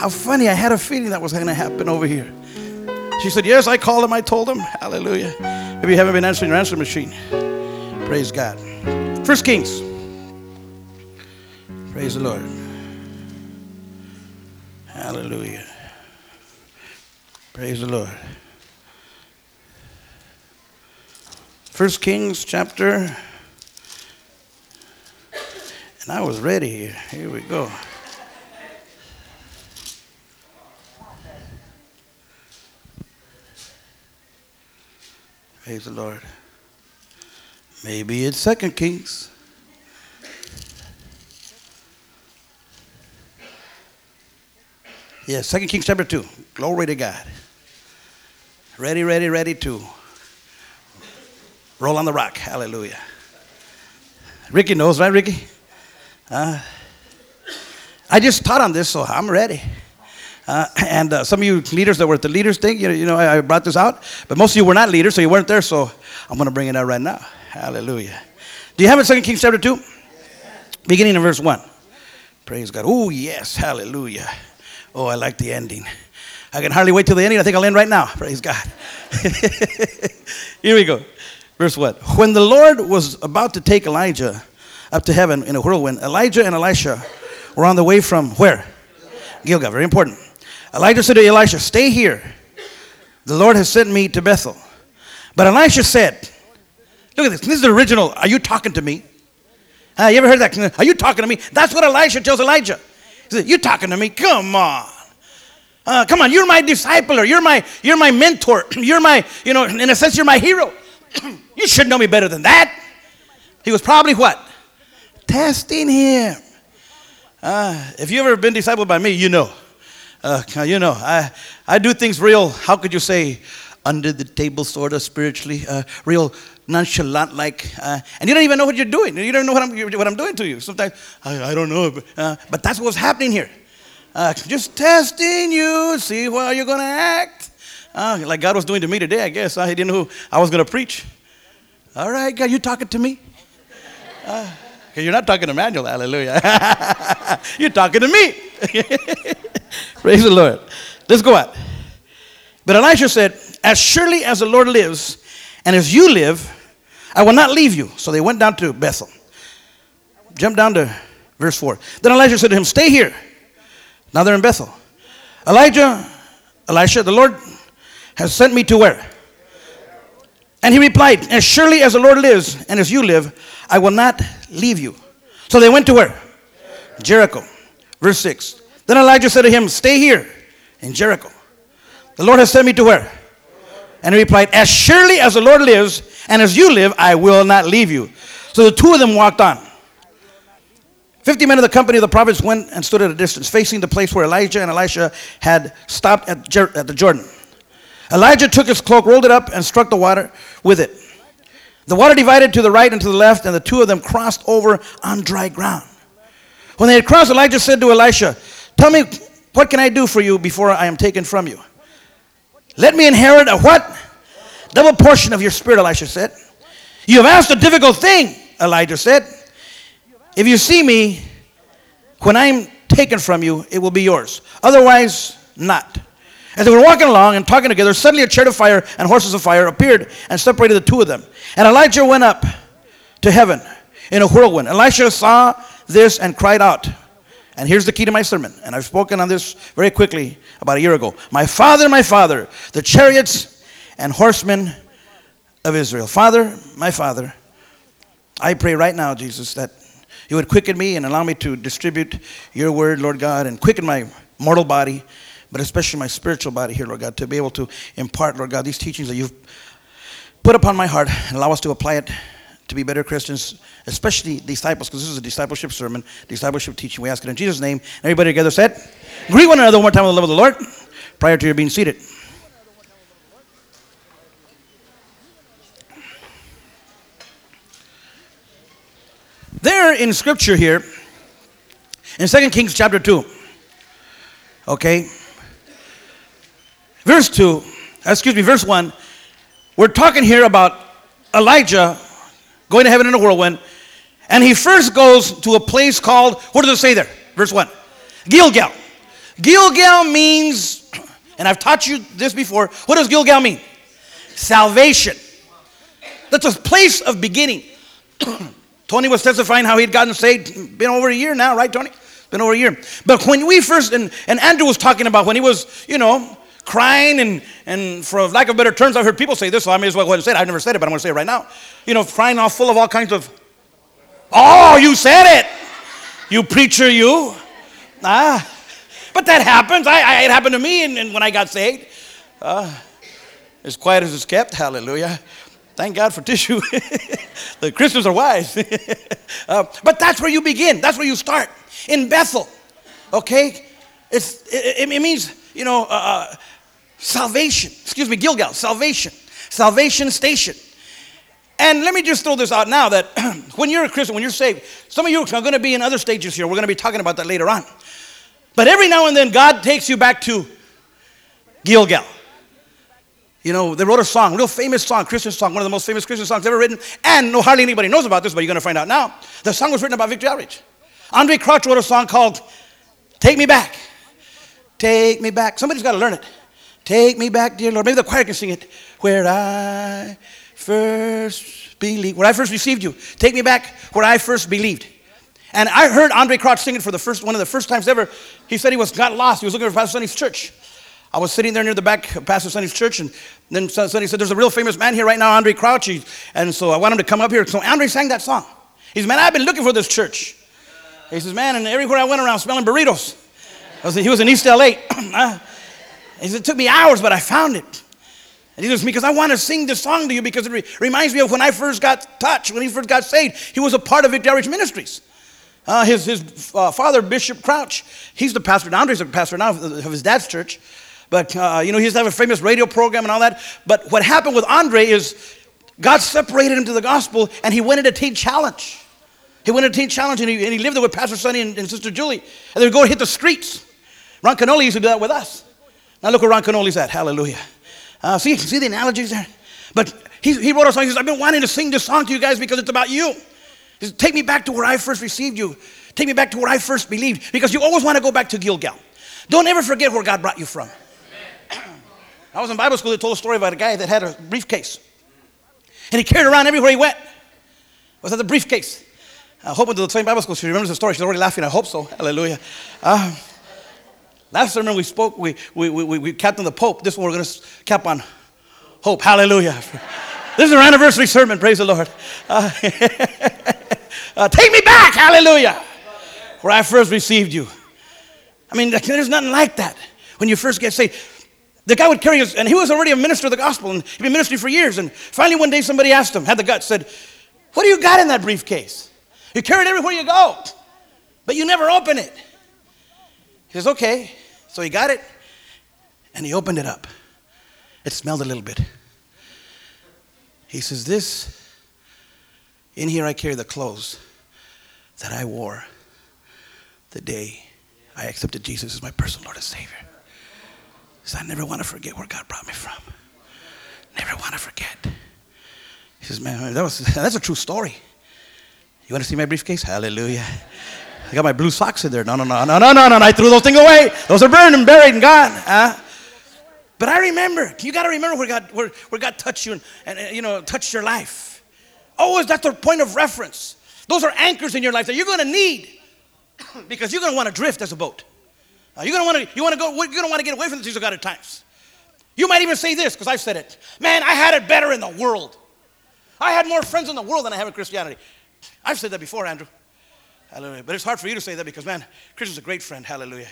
How funny. I had a feeling that was going to happen over here. She said, Yes, I called him. I told him. Hallelujah. Maybe you haven't been answering your answer machine. Praise God. First Kings. Praise the Lord. Hallelujah. Praise the Lord. First Kings chapter. And I was ready here. Here we go. Praise the Lord. Maybe it's Second Kings. Yeah, Second Kings chapter 2. Glory to God. Ready, ready, ready to roll on the rock. Hallelujah. Ricky knows, right, Ricky? Uh, I just taught on this, so I'm ready. Uh, and uh, some of you leaders that were at the leaders thing, you know, you know, I brought this out, but most of you were not leaders, so you weren't there, so I'm going to bring it out right now. Hallelujah. Do you have it, Second Kings chapter 2? Beginning in verse 1. Praise God. Oh, yes. Hallelujah. Oh, I like the ending. I can hardly wait till the ending. I think I'll end right now. Praise God. Here we go. Verse 1. When the Lord was about to take Elijah up to heaven in a whirlwind, Elijah and Elisha were on the way from where? Gilgal. Very important. Elijah said to Elisha, Stay here. The Lord has sent me to Bethel. But Elisha said, Look at this. This is the original. Are you talking to me? Uh, you ever heard that? Are you talking to me? That's what Elisha tells Elijah. He said, You're talking to me? Come on. Uh, come on, you're my discipler. You're my, you're my mentor. You're my, you know, in a sense, you're my hero. you should know me better than that. He was probably what? Testing him. Uh, if you've ever been discipled by me, you know. Uh, you know, I, I do things real, how could you say, under the table, sort of spiritually, uh, real nonchalant like. Uh, and you don't even know what you're doing. You don't know what I'm, what I'm doing to you. Sometimes, I, I don't know. But, uh, but that's what's happening here. Uh, just testing you, see how you're going to act. Uh, like God was doing to me today, I guess. He didn't know I was going to preach. All right, God, you talking to me? You're not talking to Manuel, hallelujah. you're talking to me. Praise the Lord. Let's go out. But Elisha said, As surely as the Lord lives, and as you live, I will not leave you. So they went down to Bethel. Jump down to verse 4. Then Elijah said to him, Stay here. Now they're in Bethel. Elijah, Elisha, the Lord has sent me to where? And he replied, As surely as the Lord lives and as you live, I will not leave you. So they went to where? Jericho. Verse 6. Then Elijah said to him, Stay here in Jericho. The Lord has sent me to where? And he replied, As surely as the Lord lives and as you live, I will not leave you. So the two of them walked on. Fifty men of the company of the prophets went and stood at a distance, facing the place where Elijah and Elisha had stopped at, Jer- at the Jordan. Elijah took his cloak, rolled it up, and struck the water with it. The water divided to the right and to the left, and the two of them crossed over on dry ground. When they had crossed, Elijah said to Elisha, Tell me, what can I do for you before I am taken from you? Let me inherit a what? Double portion of your spirit, Elisha said. You have asked a difficult thing, Elijah said. If you see me, when I'm taken from you, it will be yours. Otherwise, not. As they were walking along and talking together, suddenly a chariot of fire and horses of fire appeared and separated the two of them. And Elijah went up to heaven in a whirlwind. Elisha saw this and cried out. And here's the key to my sermon. And I've spoken on this very quickly about a year ago. My father, my father, the chariots and horsemen of Israel. Father, my father, I pray right now, Jesus, that you would quicken me and allow me to distribute your word, Lord God, and quicken my mortal body, but especially my spiritual body here, Lord God, to be able to impart, Lord God, these teachings that you've put upon my heart and allow us to apply it to be better Christians, especially disciples, because this is a discipleship sermon, discipleship teaching. We ask it in Jesus' name. Everybody together said, Greet one another one more time with the love of the Lord prior to your being seated. There in scripture here, in 2 Kings chapter 2, okay, verse 2, excuse me, verse 1, we're talking here about Elijah going to heaven in a whirlwind, and he first goes to a place called, what does it say there? Verse 1 Gilgal. Gilgal means, and I've taught you this before, what does Gilgal mean? Salvation. That's a place of beginning. Tony was testifying how he'd gotten saved. Been over a year now, right, Tony? Been over a year. But when we first, and, and Andrew was talking about when he was, you know, crying and, and for lack of better terms, I've heard people say this, so I may as well go ahead and say it. I've never said it, but I'm going to say it right now. You know, crying all full of all kinds of, oh, you said it. You preacher, you. Ah. But that happens. I, I it happened to me and, and when I got saved. Uh, as quiet as it's kept, hallelujah. Thank God for tissue. the Christians are wise. uh, but that's where you begin. That's where you start. In Bethel. Okay? It's, it, it means, you know, uh, uh, salvation. Excuse me, Gilgal, salvation. Salvation station. And let me just throw this out now that when you're a Christian, when you're saved, some of you are going to be in other stages here. We're going to be talking about that later on. But every now and then, God takes you back to Gilgal. You know, they wrote a song, real famous song, Christian song, one of the most famous Christian songs ever written. And no, hardly anybody knows about this, but you're going to find out now. The song was written about Victory Outreach. Andraé Crouch wrote a song called Take Me Back. Take me back. Somebody's got to learn it. Take me back, dear Lord. Maybe the choir can sing it. Where I first believed. Where I first received you. Take me back where I first believed. And I heard Andraé Crouch sing it for the first one of the first times ever. He said he was got lost. He was looking for Pastor Sonny's church. I was sitting there near the back of Pastor Sonny's church, and then Sonny said, There's a real famous man here right now, Andraé Crouch. And so I want him to come up here. So Andraé sang that song. He said, Man, I've been looking for this church. He says, Man, and everywhere I went around smelling burritos. I said, He was in East LA. Uh, he said, It took me hours, but I found it. And he says, Because I want to sing this song to you because it re- reminds me of when I first got touched, when he first got saved. He was a part of Victory Ministries. Uh, his his uh, father, Bishop Crouch, he's the pastor. Now, Andraé's the pastor now of his dad's church. But, uh, you know, he used to have a famous radio program and all that. But what happened with Andraé is God separated him to the gospel and he went into Teen Challenge. He went into Teen Challenge and he, and he lived there with Pastor Sonny and, and Sister Julie. And they would go hit the streets. Ron Kenoly used to do that with us. Now look where Ron Kenoly's at. Hallelujah. Uh, see, see the analogies there? But he, he wrote a song. He says, I've been wanting to sing this song to you guys because it's about you. He says, Take me back to where I first received you. Take me back to where I first believed. Because you always want to go back to Gilgal. Don't ever forget where God brought you from. I was in Bible school, they told a story about a guy that had a briefcase. And he carried around everywhere he went. Was that the briefcase? I hope into the same Bible school she remembers the story. She's already laughing. I hope so. Hallelujah. Uh, last sermon we spoke, we, we, we, we capped on the Pope. This one we're going to cap on hope. Hallelujah. this is our anniversary sermon. Praise the Lord. Uh, uh, take me back. Hallelujah. Where I first received you. I mean, there's nothing like that when you first get saved. The guy would carry us, and he was already a minister of the gospel, and he'd been ministering for years. And finally, one day, somebody asked him, had the guts, said, What do you got in that briefcase? You carry it everywhere you go, but you never open it. He says, Okay. So he got it, and he opened it up. It smelled a little bit. He says, This, in here I carry the clothes that I wore the day I accepted Jesus as my personal Lord and Savior. He says, I never want to forget where God brought me from. Never want to forget. He says, man, that was, that's a true story. You want to see my briefcase? Hallelujah. I got my blue socks in there. No, no, no, no, no, no, no. I threw those things away. Those are burned and buried and gone. Huh? But I remember. You got to remember where God, where, where God touched you and, and, you know, touched your life. Always that's the point of reference. Those are anchors in your life that you're going to need because you're going to want to drift as a boat. You're gonna want to you want to go. You're gonna want to get away from the things of God at times. You might even say this because I've said it. Man, I had it better in the world. I had more friends in the world than I have in Christianity. I've said that before, Andrew. Hallelujah. But it's hard for you to say that because, man, Christian's a great friend. Hallelujah.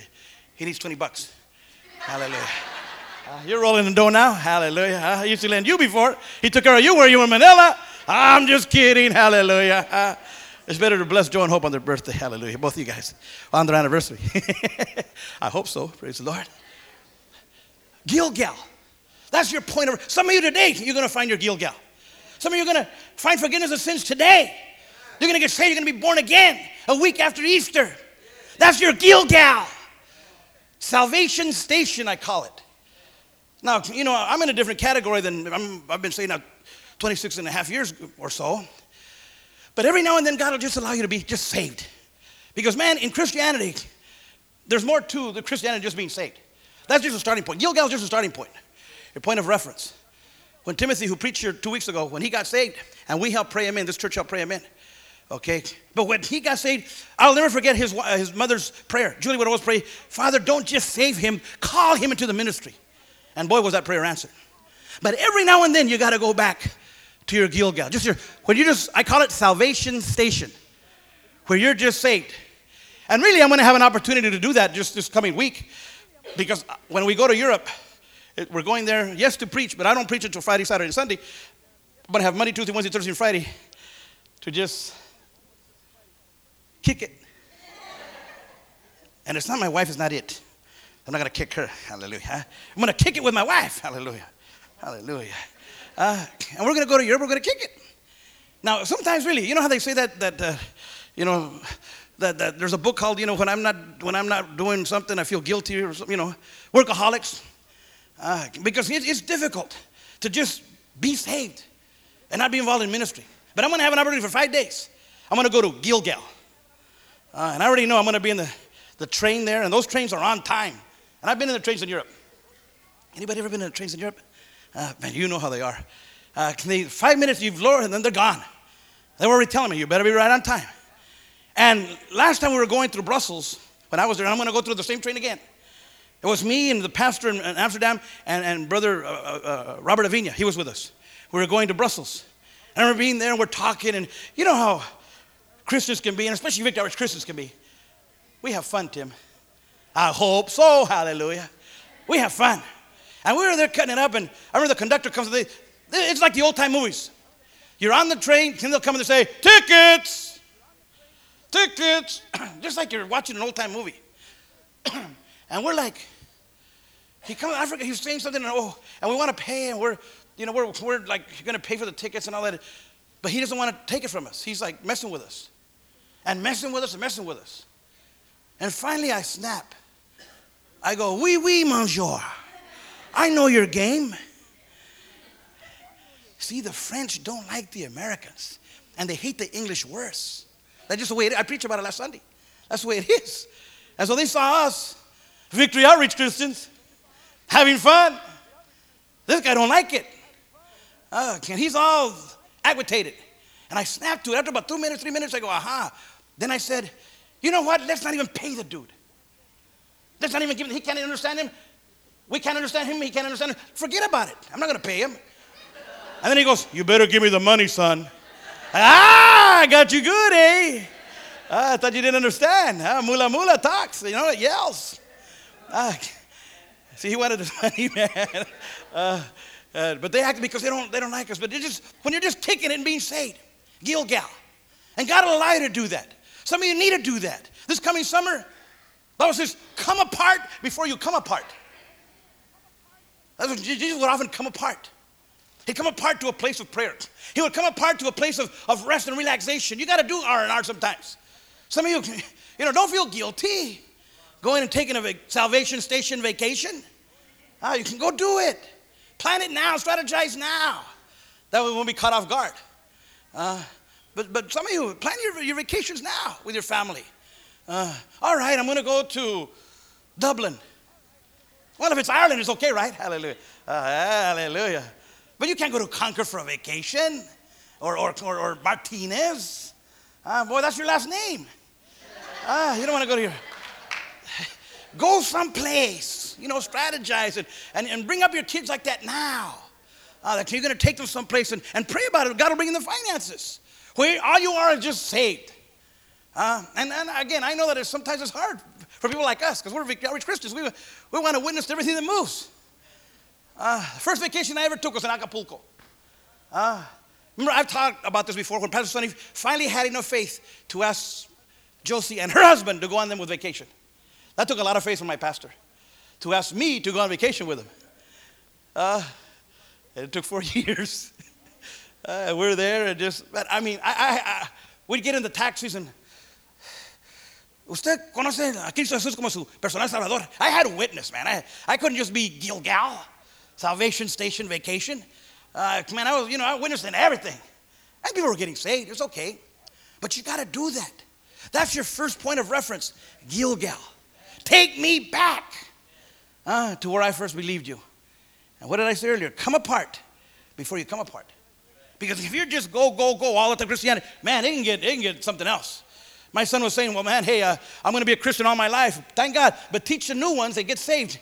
He needs 20 bucks. Hallelujah. Uh, you're rolling the dough now. Hallelujah. I used to lend you before. He took care of you where you were in Manila. I'm just kidding. Hallelujah. Uh, it's better to bless Joe and Hope on their birthday. Hallelujah. Both of you guys on their anniversary. I hope so. Praise the Lord. Gilgal. That's your point of. Some of you today, you're going to find your Gilgal. Some of you are going to find forgiveness of sins today. You're going to get saved. You're going to be born again a week after Easter. That's your Gilgal. Salvation station, I call it. Now, you know, I'm in a different category than i have been saying now 26 and a half years or so. But every now and then, God will just allow you to be just saved. Because, man, in Christianity, there's more to the Christianity just being saved. That's just a starting point. Gilgal is just a starting point, your point of reference. When Timothy, who preached here two weeks ago, when he got saved, and we helped pray him in, this church helped pray him in. Okay, but when he got saved, I'll never forget his, his mother's prayer. Julie would always pray, Father, don't just save him, call him into the ministry. And boy, was that prayer answered. But every now and then, you got to go back to your Gilgal. Just your, when you just, I call it salvation station, where you're just saved. And really, I'm going to have an opportunity to do that just this coming week because uh, when we go to Europe, we're going there, yes, to preach, but I don't preach until Friday, Saturday, and Sunday. But to have Monday, Tuesday, Wednesday, Thursday, and Friday to just kick it. And it's not my wife, it's not it. I'm not going to kick her. Hallelujah. I'm going to kick it with my wife. Hallelujah. Hallelujah. Uh, and we're going to go to Europe, we're going to kick it. Now, sometimes really, you know how they say that, that uh, you know, that, that there's a book called, you know, when I'm not, when I'm not doing something, I feel guilty or something, you know, workaholics. Uh, because it, it's difficult to just be saved and not be involved in ministry. But I'm going to have an opportunity for five days. I'm going to go to Gilgal. Uh, and I already know I'm going to be in the, the train there, and those trains are on time. And I've been in the trains in Europe. Anybody ever been in the trains in Europe? Uh, man, you know how they are. Uh, they, five minutes you've lowered, and then they're gone. They were already telling me, you better be right on time. And last time we were going through Brussels, when I was there, I'm going to go through the same train again. It was me and the pastor in, in Amsterdam and, and brother uh, uh, uh Robert Avinia. He was with us. We were going to Brussels. And I remember being there and we're talking, and you know how Christians can be, and especially Victory Outreach Christians can be. We have fun, Tim. I hope so, hallelujah. We have fun. And we were there cutting it up, and I remember the conductor comes, they, it's like the old time movies. You're on the train, and they'll come and they say, Tickets! Tickets! Just like you're watching an old time movie. and we're like, he comes, I forget, he's saying something, and, oh, and we want to pay, and we're, you know, we're, we're like going to pay for the tickets and all that. But he doesn't want to take it from us. He's like messing with us. And messing with us and messing with us. And finally I snap. I go, oui, oui, monsieur. I know your game. See, the French don't like the Americans, and they hate the English worse. That's just the way it is. I preached about it last Sunday. That's the way it is. And so they saw us, Victory Outreach Christians, having fun. This guy don't like it. Uh, and he's all agitated. And I snapped to it. After about two minutes, three minutes, I go, aha. Then I said, you know what? Let's not even pay the dude. Let's not even give him, he can't understand him. We can't understand him, he can't understand him. Forget about it. I'm not going to pay him. And then he goes, You better give me the money, son. ah, I got you good, eh? Ah, I thought you didn't understand. Mula mula talks, you know, it yells. Ah, see, he wanted his money, man. Uh, uh, but they act because they don't, they don't like us. But just, when you're just kicking it and being saved, Gilgal. And God will allow you to do that. Some of you need to do that. This coming summer, The Bible says, come apart before you come apart. That's what Jesus would often come apart. He'd come apart to a place of prayer. He would come apart to a place of, of rest and relaxation. You got to do R&R sometimes. Some of you, you know, don't feel guilty going and taking a salvation station vacation. Ah, you can go do it. Plan it now, strategize now. That way we won't be caught off guard. Uh, but, but some of you, plan your, your vacations now with your family. Uh, all right, I'm going to go to Dublin. Well, if it's Ireland, it's okay, right? Hallelujah. Uh, hallelujah. But you can't go to Concord for a vacation or, or, or, or Martinez. Uh, boy, that's your last name. Uh, you don't want to go to your. Go someplace, you know, strategize it and, and bring up your kids like that now. Uh, that you're going to take them someplace and, and pray about it. God will bring in the finances. Where all you are is just saved. Uh, and, and again, I know that it's, sometimes it's hard for people like us because we're outreach Christians. We, we want to witness everything that moves. Uh, first vacation I ever took was in Acapulco. Uh, remember, I've talked about this before when Pastor Sonny finally had enough faith to ask Josie and her husband to go on them with vacation. That took a lot of faith from my pastor to ask me to go on vacation with him. Uh, it took four years. Uh, we're there and just, but I mean, I, I, I, we'd get in the taxis and, Usted conoce a Cristo Jesús como su personal salvador. I had a witness, man. I, I couldn't just be Gilgal, salvation station, vacation. Uh, man, I was, you know, I witnessed in everything. And people were getting saved. It's okay. But you got to do that. That's your first point of reference, Gilgal. Take me back uh, to where I first believed you. And what did I say earlier? Come apart before you come apart. Because if you're just go, go, go all the Christianity, man, they can get, they can get something else. My son was saying, well, man, hey, uh, I'm going to be a Christian all my life. Thank God. But teach the new ones that get saved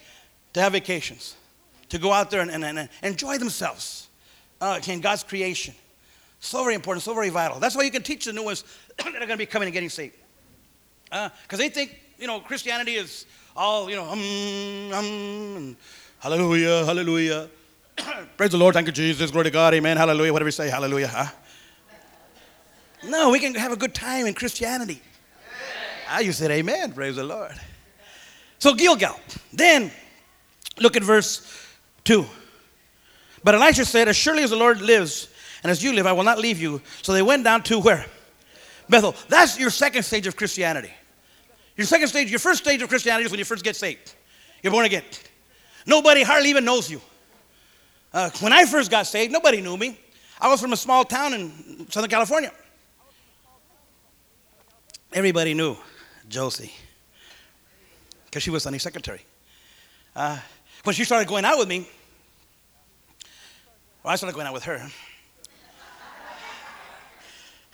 to have vacations, to go out there and, and, and enjoy themselves uh, in God's creation. So very important, so very vital. That's why you can teach the new ones that are going to be coming and getting saved. Because uh, they think, you know, Christianity is all, you know, um, um, hallelujah, hallelujah. Praise the Lord, thank you, Jesus, glory to God, amen, hallelujah, whatever you say, hallelujah, huh? No, we can have a good time in Christianity. Ah, you said amen, praise the Lord. So Gilgal. Then, look at verse 2. But Elisha said, As surely as the Lord lives, and as you live, I will not leave you. So they went down to where? Bethel. That's your second stage of Christianity. Your second stage, your first stage of Christianity is when you first get saved. You're born again. Nobody hardly even knows you. Uh, when I first got saved, nobody knew me. I was from a small town in Southern California. Everybody knew Josie because she was Sonny's secretary. Uh, when she started going out with me, well, I started going out with her.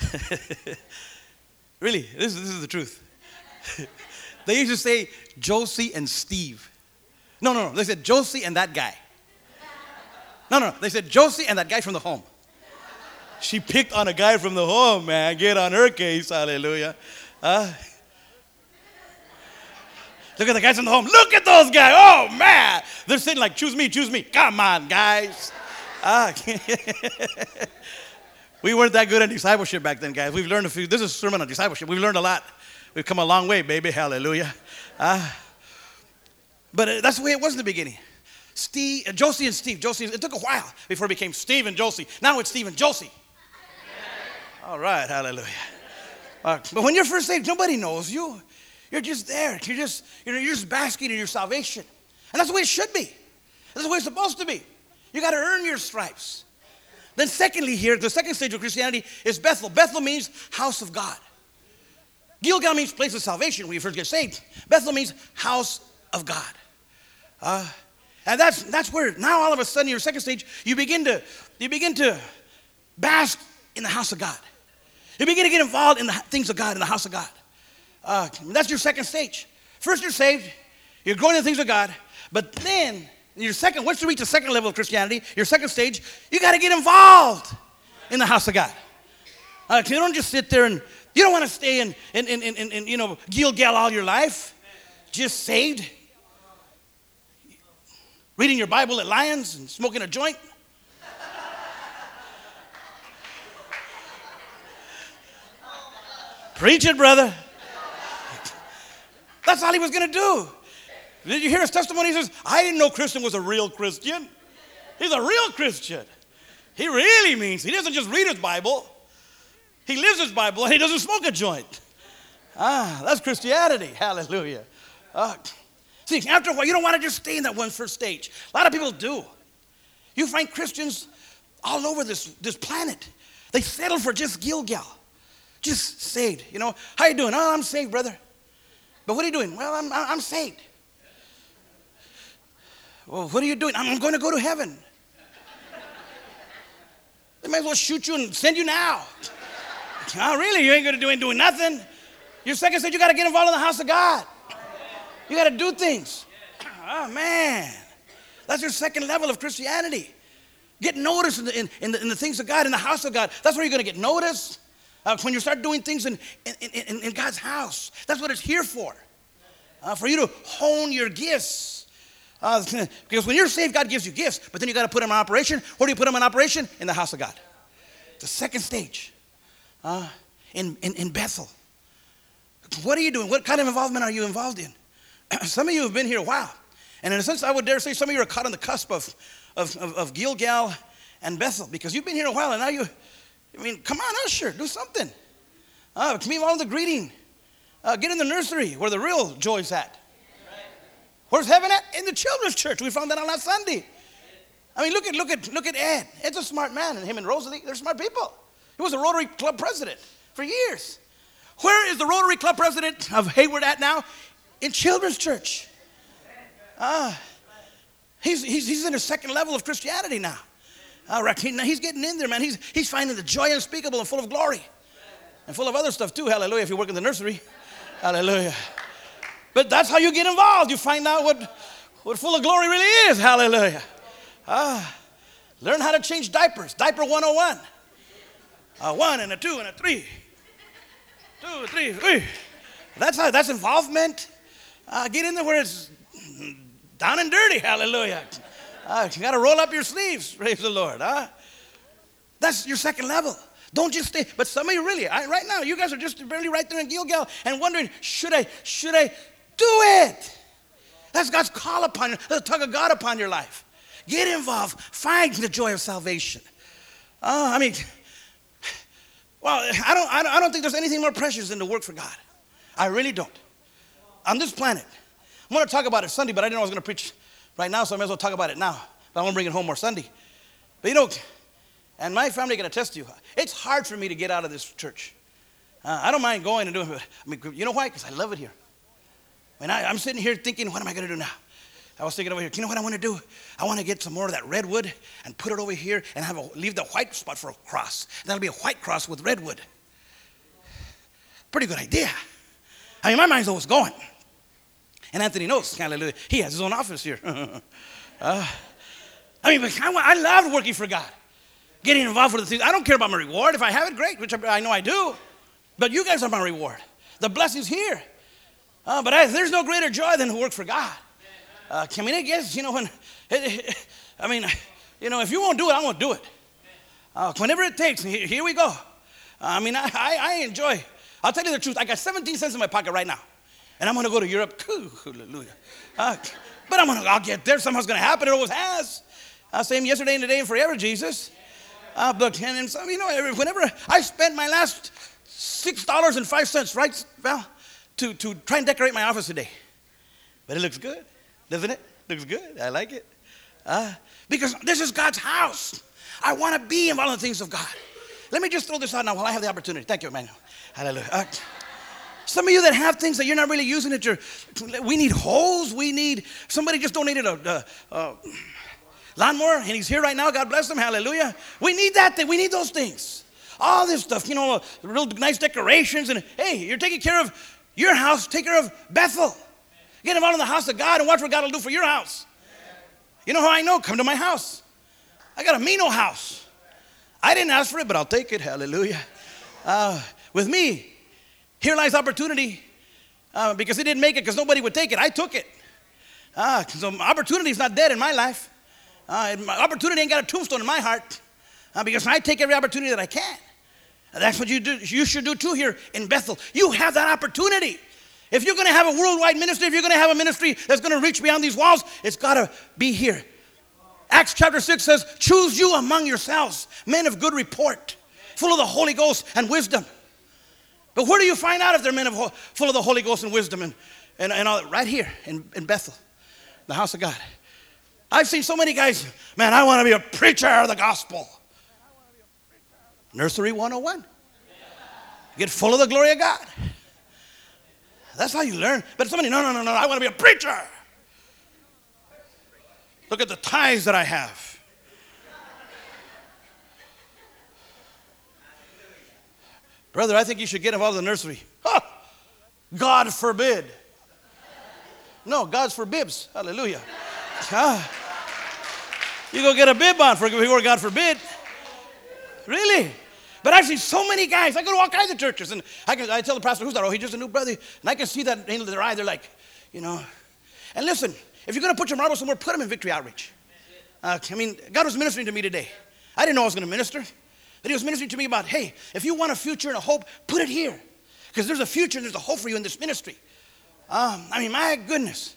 really, this, this is the truth. they used to say Josie and Steve. No, no, no. They said Josie and that guy. No, no, they said Josie and that guy from the home. She picked on a guy from the home, man. Get on her case, hallelujah. Uh, look at the guys in the home. Look at those guys. Oh, man. They're sitting like, choose me, choose me. Come on, guys. Uh, we weren't that good at discipleship back then, guys. We've learned a few. This is a sermon on discipleship. We've learned a lot. We've come a long way, baby. Hallelujah. Uh, but uh, that's the way it was in the beginning. Steve, uh, Josie and Steve. Josie, it took a while before it became Steve and Josie. Now it's Steve and Josie. All right, hallelujah. Uh, but when you're first saved, nobody knows you. You're just there. You're just, you know, you're just basking in your salvation. And that's the way it should be. That's the way it's supposed to be. You got to earn your stripes. Then, secondly, here, the second stage of Christianity is Bethel. Bethel means house of God. Gilgal means place of salvation when you first get saved. Bethel means house of God. Uh, and that's, that's where now all of a sudden, your second stage, you begin to, you begin to bask in the house of God. You begin to get involved in the things of God, in the house of God. Uh, that's your second stage. First, you're saved, you're growing in the things of God, but then, your second, once you reach the second level of Christianity, your second stage, you got to get involved in the house of God. Uh, you don't just sit there and you don't want to stay in, in, in, in, in, you know, Gilgal all your life, just saved, reading your Bible at Lions and smoking a joint. Preach it, brother. That's all he was going to do. Did you hear his testimony? He says, I didn't know Christian was a real Christian. He's a real Christian. He really means he doesn't just read his Bible, he lives his Bible and he doesn't smoke a joint. Ah, that's Christianity. Hallelujah. Uh, see, after a while, you don't want to just stay in that one first stage. A lot of people do. You find Christians all over this, this planet. They settle for just Gilgal. Just saved. You know, how you doing? Oh, I'm saved, brother. But what are you doing? Well, I'm, I'm saved. Well, what are you doing? I'm going to go to heaven. They might as well shoot you and send you now. Oh, really? You ain't going to do ain't doing nothing. Your second said you got to get involved in the house of God. You got to do things. Oh, man. That's your second level of Christianity. Get noticed in the, in, in, the, in the things of God, in the house of God. That's where you're going to get noticed. Uh, when you start doing things in, in, in, God's house, that's what it's here for. Uh, for you to hone your gifts. Uh, because when you're saved, God gives you gifts, but then you got to put them in operation. Where do you put them in operation? In the house of God. The second stage uh, in, in, in Bethel. What are you doing? What kind of involvement are you involved in? some of you have been here a while. And in a sense, I would dare say some of you are caught on the cusp of, of, of, of Gilgal and Bethel because you've been here a while and now you, I mean, come on, usher, do something. Uh, come in the greeting. Uh, get in the nursery where the real joy's at. Where's heaven at? In the children's church. We found that on last Sunday. I mean, look at look at look at Ed. Ed's a smart man, and him and Rosalie, they're smart people. He was a Rotary Club president for years. Where is the Rotary Club president of Hayward at now? In children's church. Ah, he's, he's, he's in a second level of Christianity now. All right, he, he's getting in there, man. He's, he's finding the joy unspeakable and full of glory. And full of other stuff too, hallelujah, if you work in the nursery. Hallelujah. But that's how you get involved. You find out what, what full of glory really is. Hallelujah. Ah, learn how to change diapers. Diaper 101. A one and a two and a three. Two, three, three. That's how, that's involvement. Uh, get in there where it's down and dirty. Hallelujah. Uh, you got to roll up your sleeves. Praise the Lord. Huh? That's your second level. Don't just stay. But some of you really, I, right now, you guys are just barely right there in Gilgal and wondering, should I, should I do it? That's God's call upon you. The tug of God upon your life. Get involved. Find the joy of salvation. Uh, I mean, well, I don't, I don't think there's anything more precious than to work for God. I really don't. On this planet. I'm going to talk about it Sunday, but I didn't know I was going to preach right now, so I may as well talk about it now. But I want to bring it home more Sunday. But you know, and my family can attest to test you, it's hard for me to get out of this church. Uh, I don't mind going and doing it. I mean, you know why? Because I love it here. I mean, I, I'm sitting here thinking, what am I going to do now? I was thinking over here, you know what I want to do? I want to get some more of that redwood and put it over here and have a, leave the white spot for a cross. That'll be a white cross with redwood. Pretty good idea. I mean, my mind's always going. And Anthony knows, hallelujah. He has his own office here. uh, I mean, I, I love working for God, getting involved with the things. I don't care about my reward. If I have it, great, which I know I do. But you guys are my reward. The blessing's here. Uh, but I, there's no greater joy than to work for God. Uh, I mean, I guess, you know, when, I mean, you know, if you won't do it, I won't do it. Uh, whenever it takes, here, we go. I mean, I, I, I enjoy. I'll tell you the truth. I got 17 cents in my pocket right now and I'm going to go to Europe. Hallelujah. Uh, but I'm going to, I'll get there. Somehow it's going to happen. It always has. Uh, same yesterday and today and forever, Jesus. Uh, but, and, and some, you know, whenever I spent my last $6.05, right, Val, to, to try and decorate my office today. But it looks good, doesn't it? Looks good. I like it. Uh, because this is God's house. I want to be involved in the things of God. Let me just throw this out now while I have the opportunity. Thank you, Emmanuel. Hallelujah. Uh, some of you that have things that you're not really using at your, we need holes. We need, somebody just donated a, a, a lawnmower and he's here right now. God bless him. Hallelujah. We need that thing. We need those things. All this stuff, you know, real nice decorations. And hey, you're taking care of your house, take care of Bethel. Get involved in the house of God and watch what God will do for your house. You know how I know? Come to my house. I got a Mino house. I didn't ask for it, but I'll take it. Hallelujah. Uh, with me, here lies opportunity uh, because he didn't make it because nobody would take it. I took it. Ah, so opportunity is not dead in my life. Uh, opportunity ain't got a tombstone in my heart uh, because I take every opportunity that I can. That's what you do. You should do too here in Bethel. You have that opportunity. If you're going to have a worldwide ministry, if you're going to have a ministry that's going to reach beyond these walls, it's got to be here. Acts chapter 6 says, Choose you among yourselves men of good report, full of the Holy Ghost and wisdom but where do you find out if they're men of, full of the Holy Ghost and wisdom and, and, and all, right here in, in Bethel, the house of God. I've seen so many guys, man, I want to be a preacher of the gospel. Nursery 101. Get full of the glory of God. That's how you learn. But somebody, no, no, no, no, I want to be a preacher. Look at the ties that I have. Brother, I think you should get involved in the nursery. God forbid. No, God's for bibs. Hallelujah. Ah. You go get a bib on for before God forbid. Really? But I've seen so many guys. I go to all kinds of churches, and I, can, I tell the pastor, who's that? Oh, he's just a new brother. And I can see that in their eye. They're like, you know. And listen, if you're going to put your marbles somewhere, put them in Victory Outreach. Uh, I mean, God was ministering to me today. I didn't know I was going to minister. But he was ministering to me about, hey, if you want a future and a hope, put it here. Because there's a future and there's a hope for you in this ministry. Um, I mean, my goodness.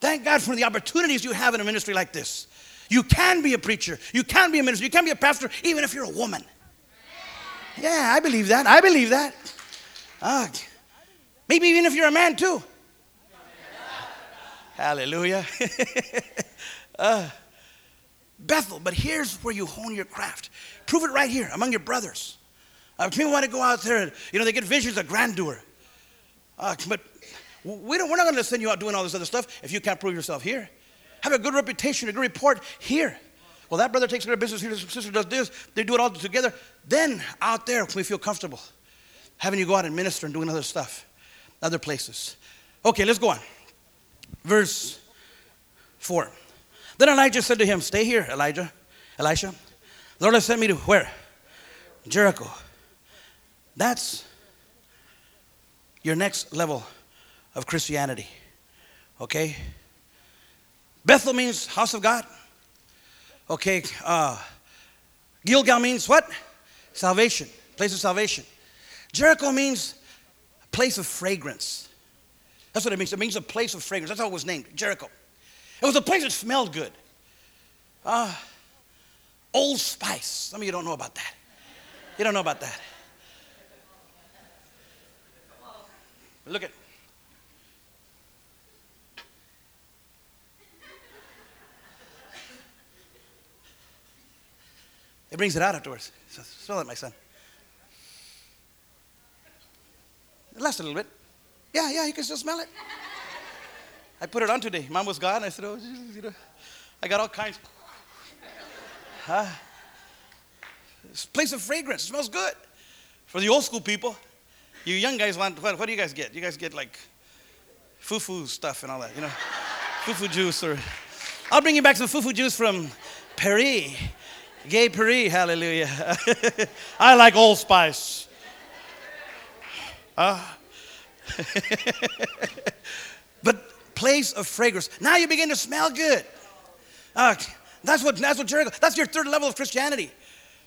Thank God for the opportunities you have in a ministry like this. You can be a preacher, you can be a minister, you can be a pastor, even if you're a woman. Yeah, I believe that. I believe that. Uh, maybe even if you're a man too. Hallelujah. uh, Bethel, but here's where you hone your craft. Prove it right here among your brothers. Uh, people want to go out there and, you know, they get visions of grandeur. Uh, but We don't, we're not going to send you out doing all this other stuff if you can't prove yourself here. Have a good reputation, a good report here. Well, that brother takes care of business here, sister does this, they do it all together. Then out there, we feel comfortable having you go out and minister and doing other stuff, other places. Okay, let's go on. Verse 4. Then Elijah said to him, Stay here, Elijah, Elisha. The Lord has sent me to where? Jericho. That's your next level of Christianity. Okay? Bethel means house of God. Okay, uh, Gilgal means what? Salvation, place of salvation. Jericho means place of fragrance. That's what it means. It means a place of fragrance. That's how it was named, Jericho. It was a place that smelled good. Uh, Old Spice. Some of you don't know about that. You don't know about that. Look at. It brings it out afterwards. Smell it, my son. It lasts a little bit. Yeah, yeah, you can still smell it. I put it on today. Mom was gone. I said, oh, you know, I got all kinds. Huh? It's place of fragrance. It smells good. For the old school people, you young guys want, what, what do you guys get? You guys get like fufu stuff and all that, you know? fufu juice or, I'll bring you back some fufu juice from Paris. Gay Paris, hallelujah. I like Old Spice. But place of fragrance. Now you begin to smell good. Uh, that's what that's what Jericho. That's your third level of Christianity.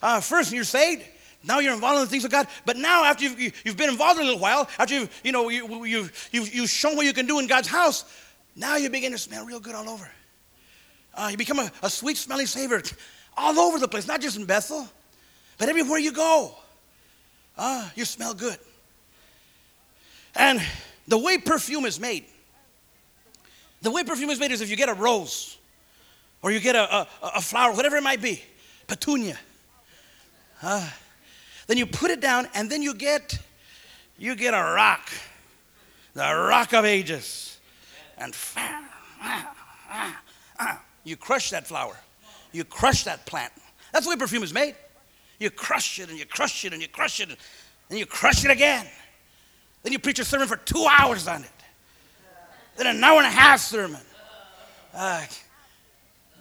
Uh, first, you're saved. Now you're involved in the things of God. But now, after you've, you, have been involved in a little while, after you've, you know, you, you, you've, you've shown what you can do in God's house, now you begin to smell real good all over. Uh, you become a, a sweet smelling savor all over the place, not just in Bethel, but everywhere you go. Uh, you smell good. And the way perfume is made, the way perfume is made is if you get a rose or you get a, a, a flower, whatever it might be, petunia. Uh, then you put it down, and then you get you get a rock, the rock of ages, and you crush that flower, you crush that plant. That's the way perfume is made. You crush it and you crush it and you crush it, and you crush it again. Then you preach a sermon for two hours on it. Then an hour and a half sermon. Uh,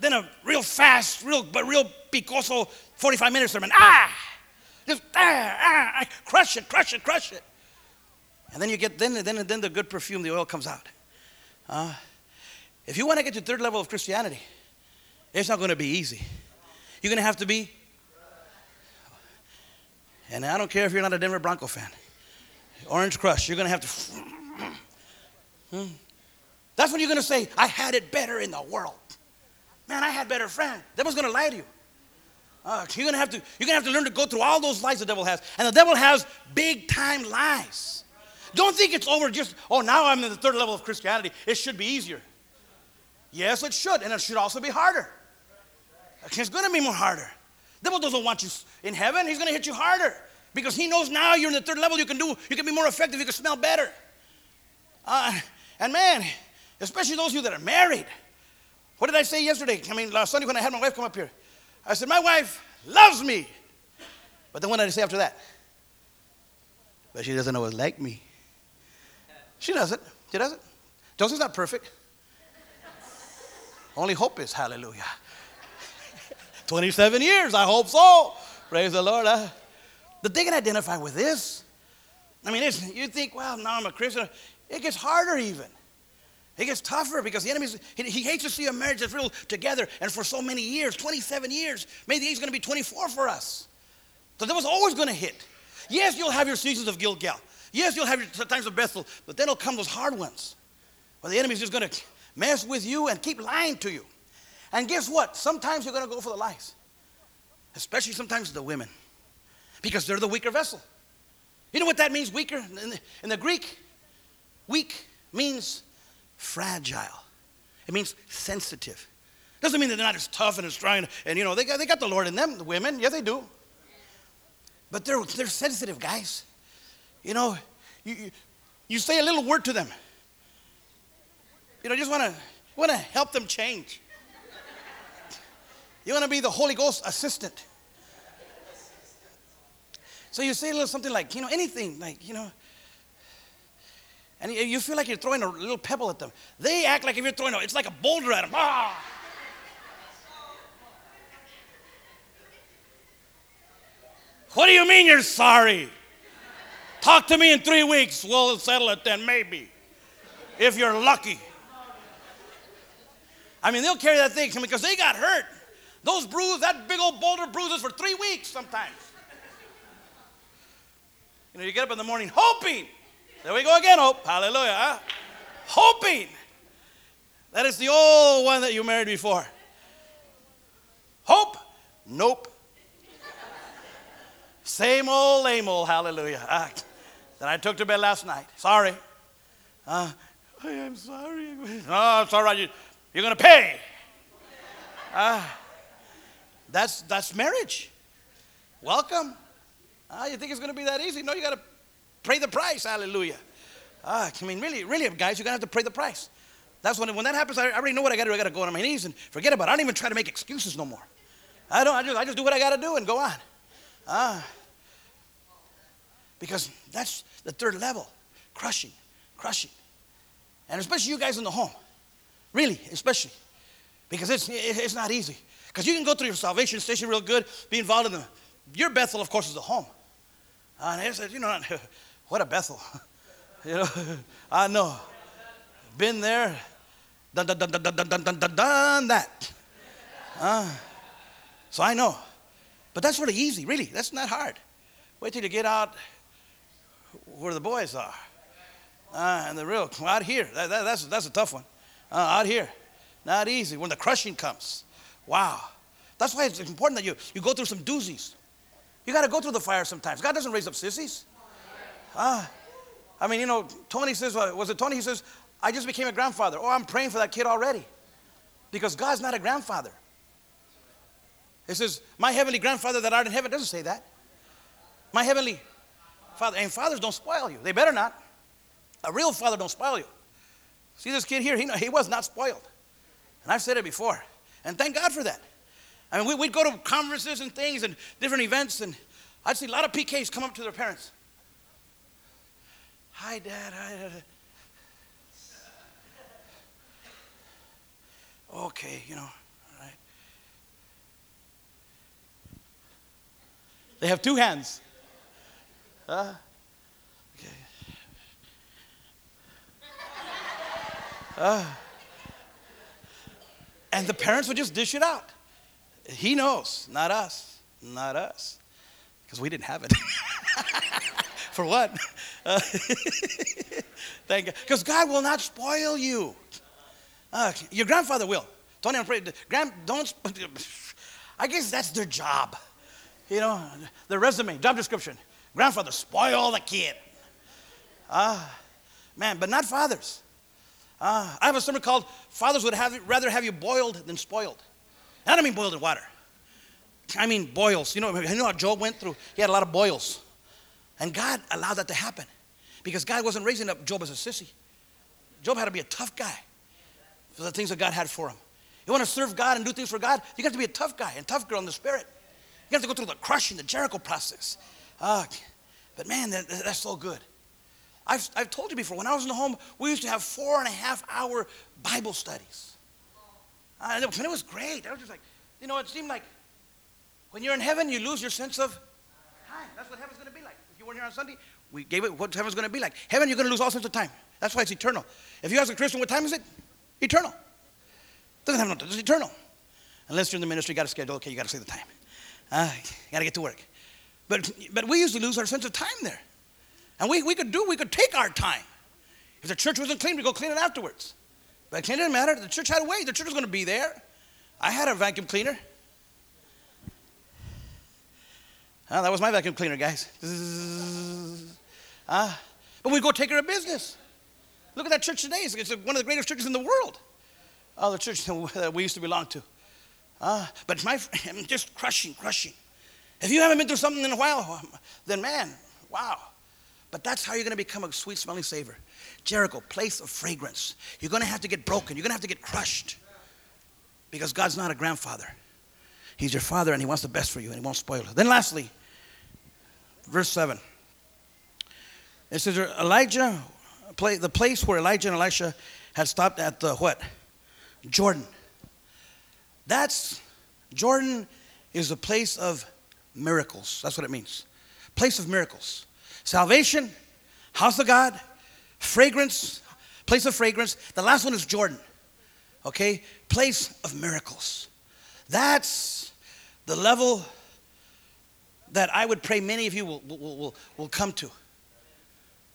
then a real fast, real but real picoso 45 minute sermon. Ah! Just ah, ah, crush it, crush it, crush it. And then you get then then then the good perfume, the oil comes out. Uh, if you want to get to third level of Christianity, it's not going to be easy. You're going to have to be. And I don't care if you're not a Denver Bronco fan. Orange Crush, you're going to have to. That's when you're going to say, I had it better in the world. Man, I had better friends. The devil's going to lie to you. Uh, you're gonna have to you're gonna have to learn to go through all those lies the devil has, and the devil has big time lies. Don't think it's over just oh now I'm in the third level of Christianity. It should be easier. Yes, it should, and it should also be harder. It's gonna be more harder. The devil doesn't want you in heaven. He's gonna hit you harder because he knows now you're in the third level. You can do you can be more effective. You can smell better. Uh, and man, especially those of you that are married. What did I say yesterday? I mean, last Sunday when I had my wife come up here. I said, My wife loves me. But then what did I say after that? But she doesn't always like me. She doesn't. She doesn't. Joseph's not perfect. Only hope is hallelujah. 27 years, I hope so. Praise the Lord. Huh? But they can identify with this. I mean, you think, well, now I'm a Christian. It gets harder even. It gets tougher because the enemy, he, he, hates to see a marriage that's real together and for so many years 27 years. Maybe he's going to be 24 for us. So that was always going to hit. Yes, you'll have your seasons of Gilgal. Yes, you'll have your times of Bethel, but then will come those hard ones where the enemy's just going to mess with you and keep lying to you. And guess what? Sometimes you're going to go for the lies, especially sometimes the women, because they're the weaker vessel. You know what that means, weaker? In the, in the Greek, weak means fragile. It means sensitive. Doesn't mean that they're not as tough and as strong, and you know, they got, they got the Lord in them, the women. Yeah, they do. But they're, they're sensitive guys. You know, you, you, you say a little word to them, you know, just want to want to help them change. You want to be the Holy Ghost assistant. So you say a little something like, you know, anything, like, you know, and you feel like you're throwing a little pebble at them. They act like if you're throwing a, it's like a boulder at them. Ah! What do you mean you're sorry? Talk to me in three weeks. We'll settle it then, maybe. If you're lucky. I mean, they'll carry that thing because they got hurt. Those bruises, that big old boulder bruises for three weeks sometimes. You know, you get up in the morning hoping. There we go again, hope. Hallelujah. Hoping. That is the old one that you married before. Hope? Nope. Same old, lame old, hallelujah. Uh, that I took to bed last night. Sorry. Uh, I am sorry. No, it's all right. You, you're going to pay. Uh, that's, that's marriage. Welcome. Uh, you think it's going to be that easy? No, you got to pay the price. Hallelujah. Uh, I mean, really, really, guys, you're going to have to pay the price. That's when, when that happens, I, already know what I got to do. I got to go on my knees and forget about it. I don't even try to make excuses no more. I don't. I just, I just do what I got to do and go on. Ah. Because that's the third level crushing, crushing. And especially you guys in the home. Really, especially. Because it's, it's not easy. Because you can go through your salvation station real good, be involved in the. Your Bethel, of course, is the home. And I said, you know, what a Bethel. you know, I know. Been there, done, done, done, done, done, done, done, that. Uh, so I know. But that's really easy, really. That's not hard. Wait till you get out where the boys are. Uh, and the real, out here, that, that, that's, that's a tough one. Uh, out here, not easy. When the crushing comes, wow. That's why it's important that you, you go through some doozies. You got to go through the fire sometimes. God doesn't raise up sissies. Uh, I mean, you know, Tony says, was it Tony? He says, I just became a grandfather. Oh, I'm praying for that kid already. Because God's not a grandfather. It says, My heavenly grandfather that art in heaven doesn't say that. My heavenly Father, and fathers don't spoil you. They better not. A real father don't spoil you. See this kid here, he, he was not spoiled. And I've said it before. And thank God for that. I mean, we, would go to conferences and things and different events, and I'd see a lot of PKs come up to their parents. Hi, Dad. Hi, Dad. Okay, you know, all right. They have two hands. Huh? Okay. Uh, and the parents would just dish it out. He knows, not us, not us, because we didn't have it. For what? Uh, thank God. Because God will not spoil you. Uh, your grandfather will. Tony, I'm afraid. Grand, don't. I guess that's their job. You know, the resume, job description. Grandfather, spoil the kid. Ah, man, but not fathers. Ah, I have a sermon called Fathers Would have, Rather Have You Boiled Than Spoiled. And I don't mean boiled in water. I mean boils. You know, you know how Job went through? He had a lot of boils. And God allowed that to happen because God wasn't raising up Job as a sissy. Job had to be a tough guy for the things that God had for him. You want to serve God and do things for God? You got to be a tough guy and tough girl in the spirit. You got to go through the crushing, the Jericho process. Uh, but man, that, that's so good. I've, I've told you before, when I was in the home, we used to have four and a half hour Bible studies. And it was great. I was just like, you know, it seemed like when you're in heaven, you lose your sense of time. That's what heaven's going to be like. If you weren't here on Sunday, we gave it what heaven's going to be like. Heaven, you're going to lose all sense of time. That's why it's eternal. If you ask a Christian, what time is it? Eternal. Doesn't have no, it's eternal. Unless you're in the ministry, you got to schedule. Okay, you got to say the time. Uh, you got to get to work. But, but we used to lose our sense of time there. And we, we could do, we could take our time. If the church wasn't clean, we'd go clean it afterwards. But it didn't matter. The church had a way. The church was going to be there. I had a vacuum cleaner. That was my vacuum cleaner, guys. Ah, but we'd go take care of business. Look at that church today. It's, it's one of the greatest churches in the world. Oh, the church that we used to belong to. Ah, but my, just crushing, crushing. If you haven't been through something in a while, then man, wow. But that's how you're going to become a sweet smelling savor. Jericho, place of fragrance. You're going to have to get broken. You're going to have to get crushed. Because God's not a grandfather. He's your father and he wants the best for you and he won't spoil it. Then lastly, verse 7. It says Elijah, the place where Elijah and Elisha had stopped at the what? Jordan. That's Jordan is a place of miracles. That's what it means. Place of miracles. Salvation, house of God, fragrance, place of fragrance. The last one is Jordan. Okay? Place of miracles. That's the level that I would pray many of you will, will, will, will come to.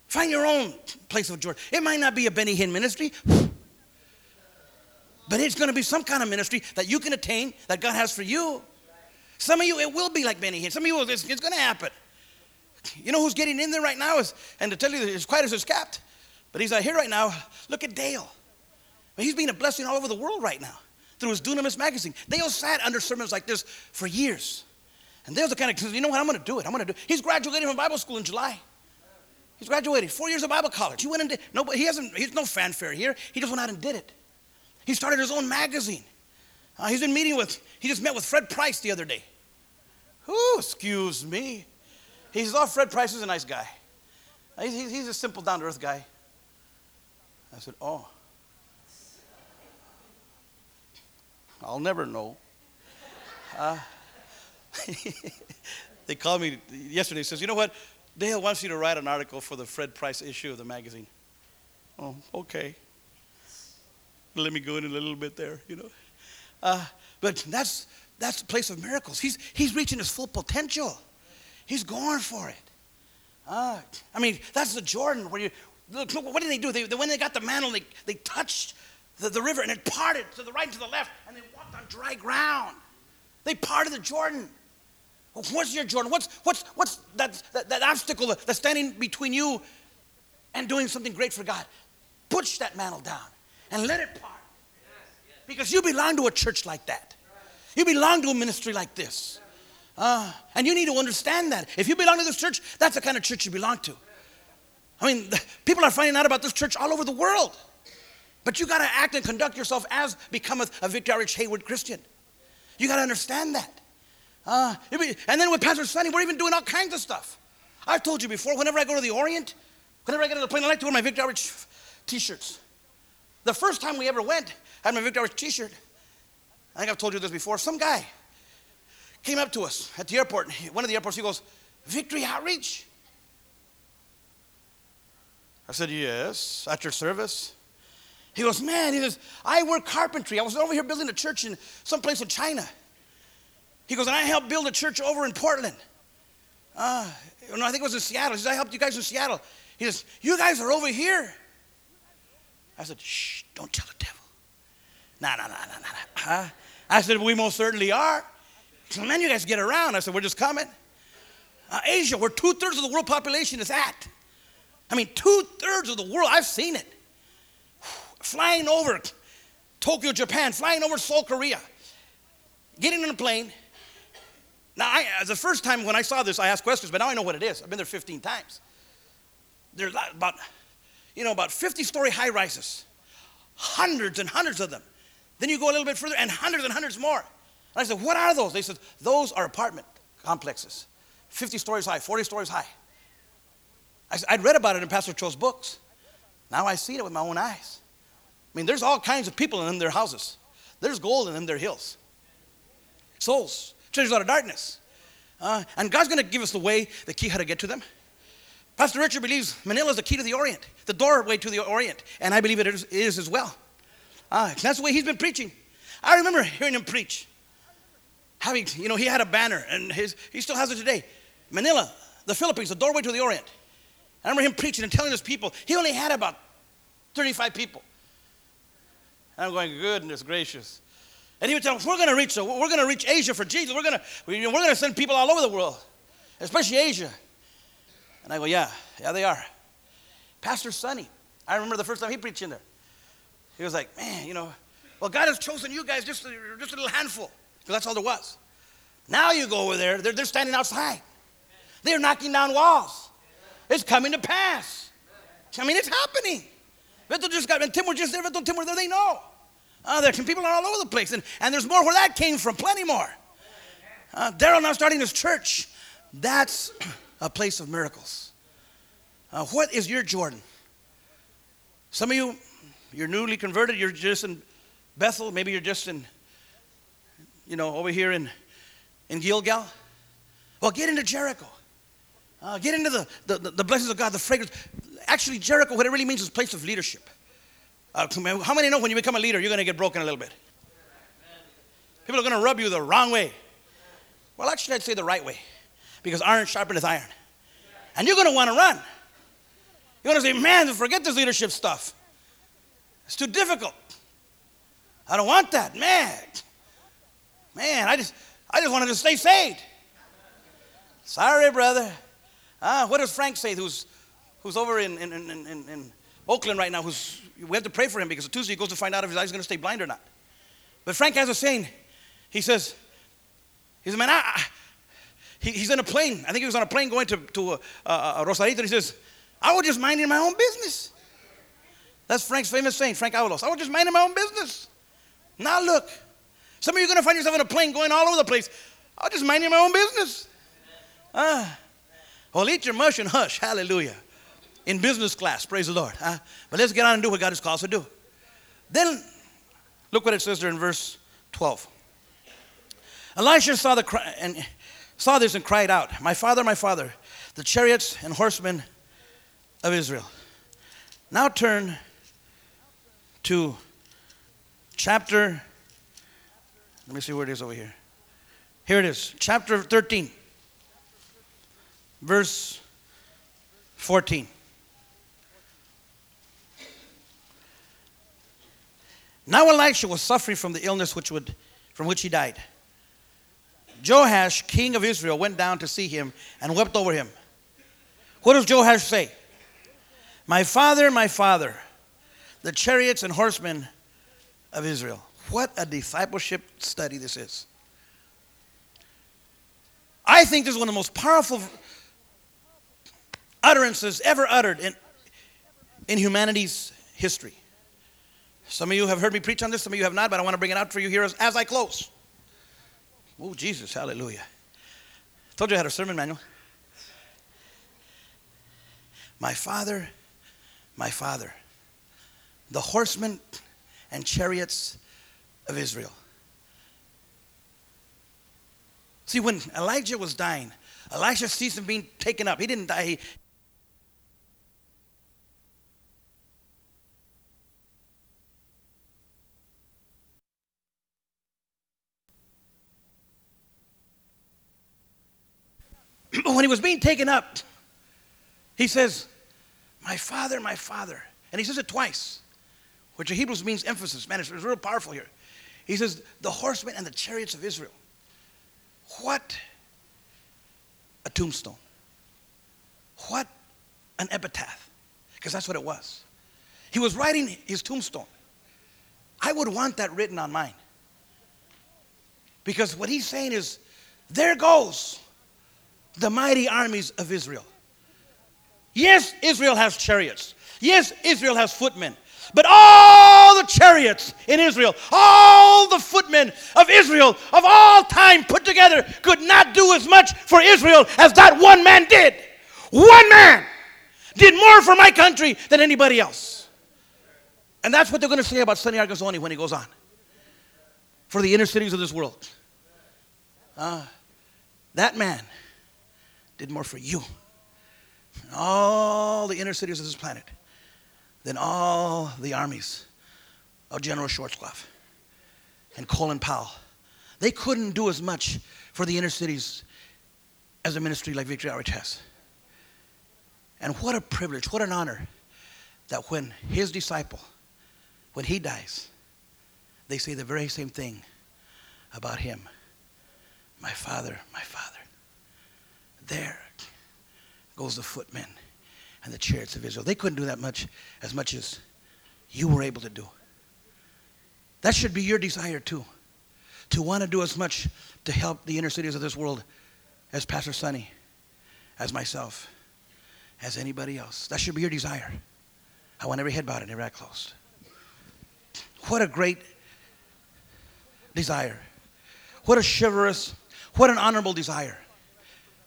Find your own place of joy. It might not be a Benny Hinn ministry, but it's going to be some kind of ministry that you can attain that God has for you. Some of you, it will be like Benny Hinn. Some of you, it's, it's going to happen. You know who's getting in there right now? Is, and to tell you, as quiet as it's kept, but he's not here right now. Look at Dale. He's being a blessing all over the world right now through his Dunamis magazine. They all sat under sermons like this for years. And Dale's the kind of, you know what, I'm going to do it. I'm going to do it. He's graduating from Bible school in July. He's graduated, four years of Bible college. He went and did, no, he hasn't, he's no fanfare here. He just went out and did it. He started his own magazine. Uh, he's been meeting with, he just met with Fred Price the other day. Who, excuse me. He says, Oh, Fred Price is a nice guy. He's, he's a simple, down to earth guy. I said, Oh. I'll never know. Uh, they called me yesterday. Says, you know what? Dale wants you to write an article for the Fred Price issue of the magazine. Oh, okay. Let me go in a little bit there, you know. Uh, but that's that's the place of miracles. He's he's reaching his full potential. He's going for it. Uh, I mean, that's the Jordan where you look, what did they do? They, they, when they got the mantle, they, they touched the, the river and it parted to the right and to the left, and they dry ground. They parted the Jordan. What's your Jordan? What's, what's, what's that, that, that obstacle that's standing between you and doing something great for God? Push that mantle down and let it part. Because you belong to a church like that. You belong to a ministry like this. Uh, and you need to understand that. If you belong to this church, that's the kind of church you belong to. I mean, people are finding out about this church all over the world. But you got to act and conduct yourself as becometh a Victor H. Hayward Christian. You got to understand that. Uh, and then with Pastor Sonny, we're even doing all kinds of stuff. I've told you before, whenever I go to the Orient, whenever I get to the plane, I like to wear my Victor t-shirts. The first time we ever went, I had my Victor t-shirt. I think I've told you this before. Some guy came up to us at the airport. One of the airports, he goes, Victory Outreach? I said, Yes, at your service. He goes, Man, he says, I work carpentry. I was over here building a church in some place in China. He goes, and I helped build a church over in Portland. Uh, no, I think it was in Seattle. He says, I helped you guys in Seattle. He says, You guys are over here. I said, Shh, don't tell the devil. No, no, no, no, no. I said, We most certainly are. Said, Man, you guys get around. I said, We're just coming. Uh, Asia, where two thirds of the world population is at. I mean, two thirds of the world, I've seen it. Flying over Tokyo, Japan, flying over Seoul, Korea, getting on a plane, now, I, the first time when I saw this, I asked questions, but now I know what it is. I've been there 15 times. There's about, you know, about 50 story high rises, hundreds and hundreds of them. Then you go a little bit further, and hundreds and hundreds more. And I said, What are those? They said, Those are apartment complexes, 50 stories high, 40 stories high. I I'd read about it in Pastor Cho's books. Now I see it with my own eyes. I mean, there's all kinds of people in their houses. There's gold in their hills. Souls treasures out of darkness. Uh, and God's going to give us the way, the key how to get to them. Pastor Richard believes Manila is the key to the Orient, the doorway to the Orient, and I believe it is, it is as well. Uh, that's the way he's been preaching. I remember hearing him preach. Having, you know, he had a banner, and his, he still has it today. Manila, the Philippines, the doorway to the Orient. I remember him preaching and telling his people, he only had about 35 people. And I'm going, goodness gracious. And he would tell us, we're going to reach, we're going to reach Asia for Jesus. We're going to, we're going to send people all over the world, especially Asia. And I go, yeah, yeah, they are. Pastor Sonny, I remember the first time he preached in there. He was like, man, you know, well, God has chosen you guys just, just a little handful, because that's all there was. Now you go over there, they're, they're standing outside. They're knocking down walls. It's coming to pass. I mean, it's happening. Beto just got, and Tim were just there, Beto and Tim were there, they know. Uh, there's some people are all over the place, and, and there's more where that came from, plenty more. Uh, Daryl now starting his church. That's a place of miracles. Uh, what is your Jordan? Some of you, you're newly converted, you're just in Bethel, maybe you're just in, you know, over here in, in Gilgal. Well, get into Jericho. Uh, get into the, the, the blessings of God, the fragrance. Actually, Jericho, what it really means is place of leadership. Uh, how many know when you become a leader, you're going to get broken a little bit? People are going to rub you the wrong way. Well, actually, I'd say the right way because iron sharpeneth iron. And you're going to want to run. You're going to say, man, forget this leadership stuff. It's too difficult. I don't want that. Man, man, I just, I just wanted to stay saved. Sorry, brother. Ah, what does Frank say, who's, who's over in, in, in, in, in Oakland right now, who's, we have to pray for him because Tuesday he goes to find out if his eyes are going to stay blind or not. But Frank has a saying. He says, he says, man, I, I he, he's in a plane. I think he was on a plane going to, to uh, uh, Rosarito. And he says, I was just minding my own business. That's Frank's famous saying, Frank Avalos. I was just minding my own business. Now look, some of you are going to find yourself in a plane going all over the place. I was just minding my own business. Ah. Well, eat your mush and hush. Hallelujah. In business class, praise the Lord. Huh? But let's get on and do what God has called us to do. Then, look what it says there in verse 12. Elisha saw, the, and saw this and cried out, My father, my father, the chariots and horsemen of Israel. Now turn to chapter, let me see where it is over here. Here it is, chapter 13 verse 14. Now Elisha was suffering from the illness which would, from which he died. Joash, king of Israel, went down to see him and wept over him. What does Joash say? My father, my father, the chariots and horsemen of Israel. What a discipleship study this is. I think this is one of the most powerful utterances ever uttered in, in humanity's history. Some of you have heard me preach on this, some of you have not, but I want to bring it out for you here as, as I close. Oh, Jesus, hallelujah. I told you I had a sermon manual. My father, my father, the horsemen and chariots of Israel. See, when Elijah was dying, Elisha sees him being taken up. He didn't die, he, But when he was being taken up, he says, My father, my father. And he says it twice, which in Hebrews means emphasis. Man, it's, it's real powerful here. He says, The horsemen and the chariots of Israel. What a tombstone. What an epitaph. Because that's what it was. He was writing his tombstone. I would want that written on mine. Because what he's saying is, there goes the mighty armies of Israel. Yes, Israel has chariots. Yes, Israel has footmen. But all the chariots in Israel, all the footmen of Israel of all time put together could not do as much for Israel as that one man did. One man did more for my country than anybody else. And that's what they're going to say about Sonny Arguinzoni when he goes on. For the inner cities of this world. Uh, that man did more for you all the inner cities of this planet than all the armies of General Schwarzkopf and Colin Powell. They couldn't do as much for the inner cities as a ministry like Victory Outreach has. And what a privilege, what an honor that when his disciple, when he dies, they say the very same thing about him. My father, my father. There goes the footmen and the chariots of Israel. They couldn't do that much as much as you were able to do. That should be your desire too. To want to do as much to help the inner cities of this world as Pastor Sonny, as myself, as anybody else. That should be your desire. I want every head bowed and every eye closed. What a great desire. What a chivalrous, what an honorable desire.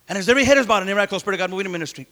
And as every head is bowed and every eye closed, Spirit of God moving in ministry.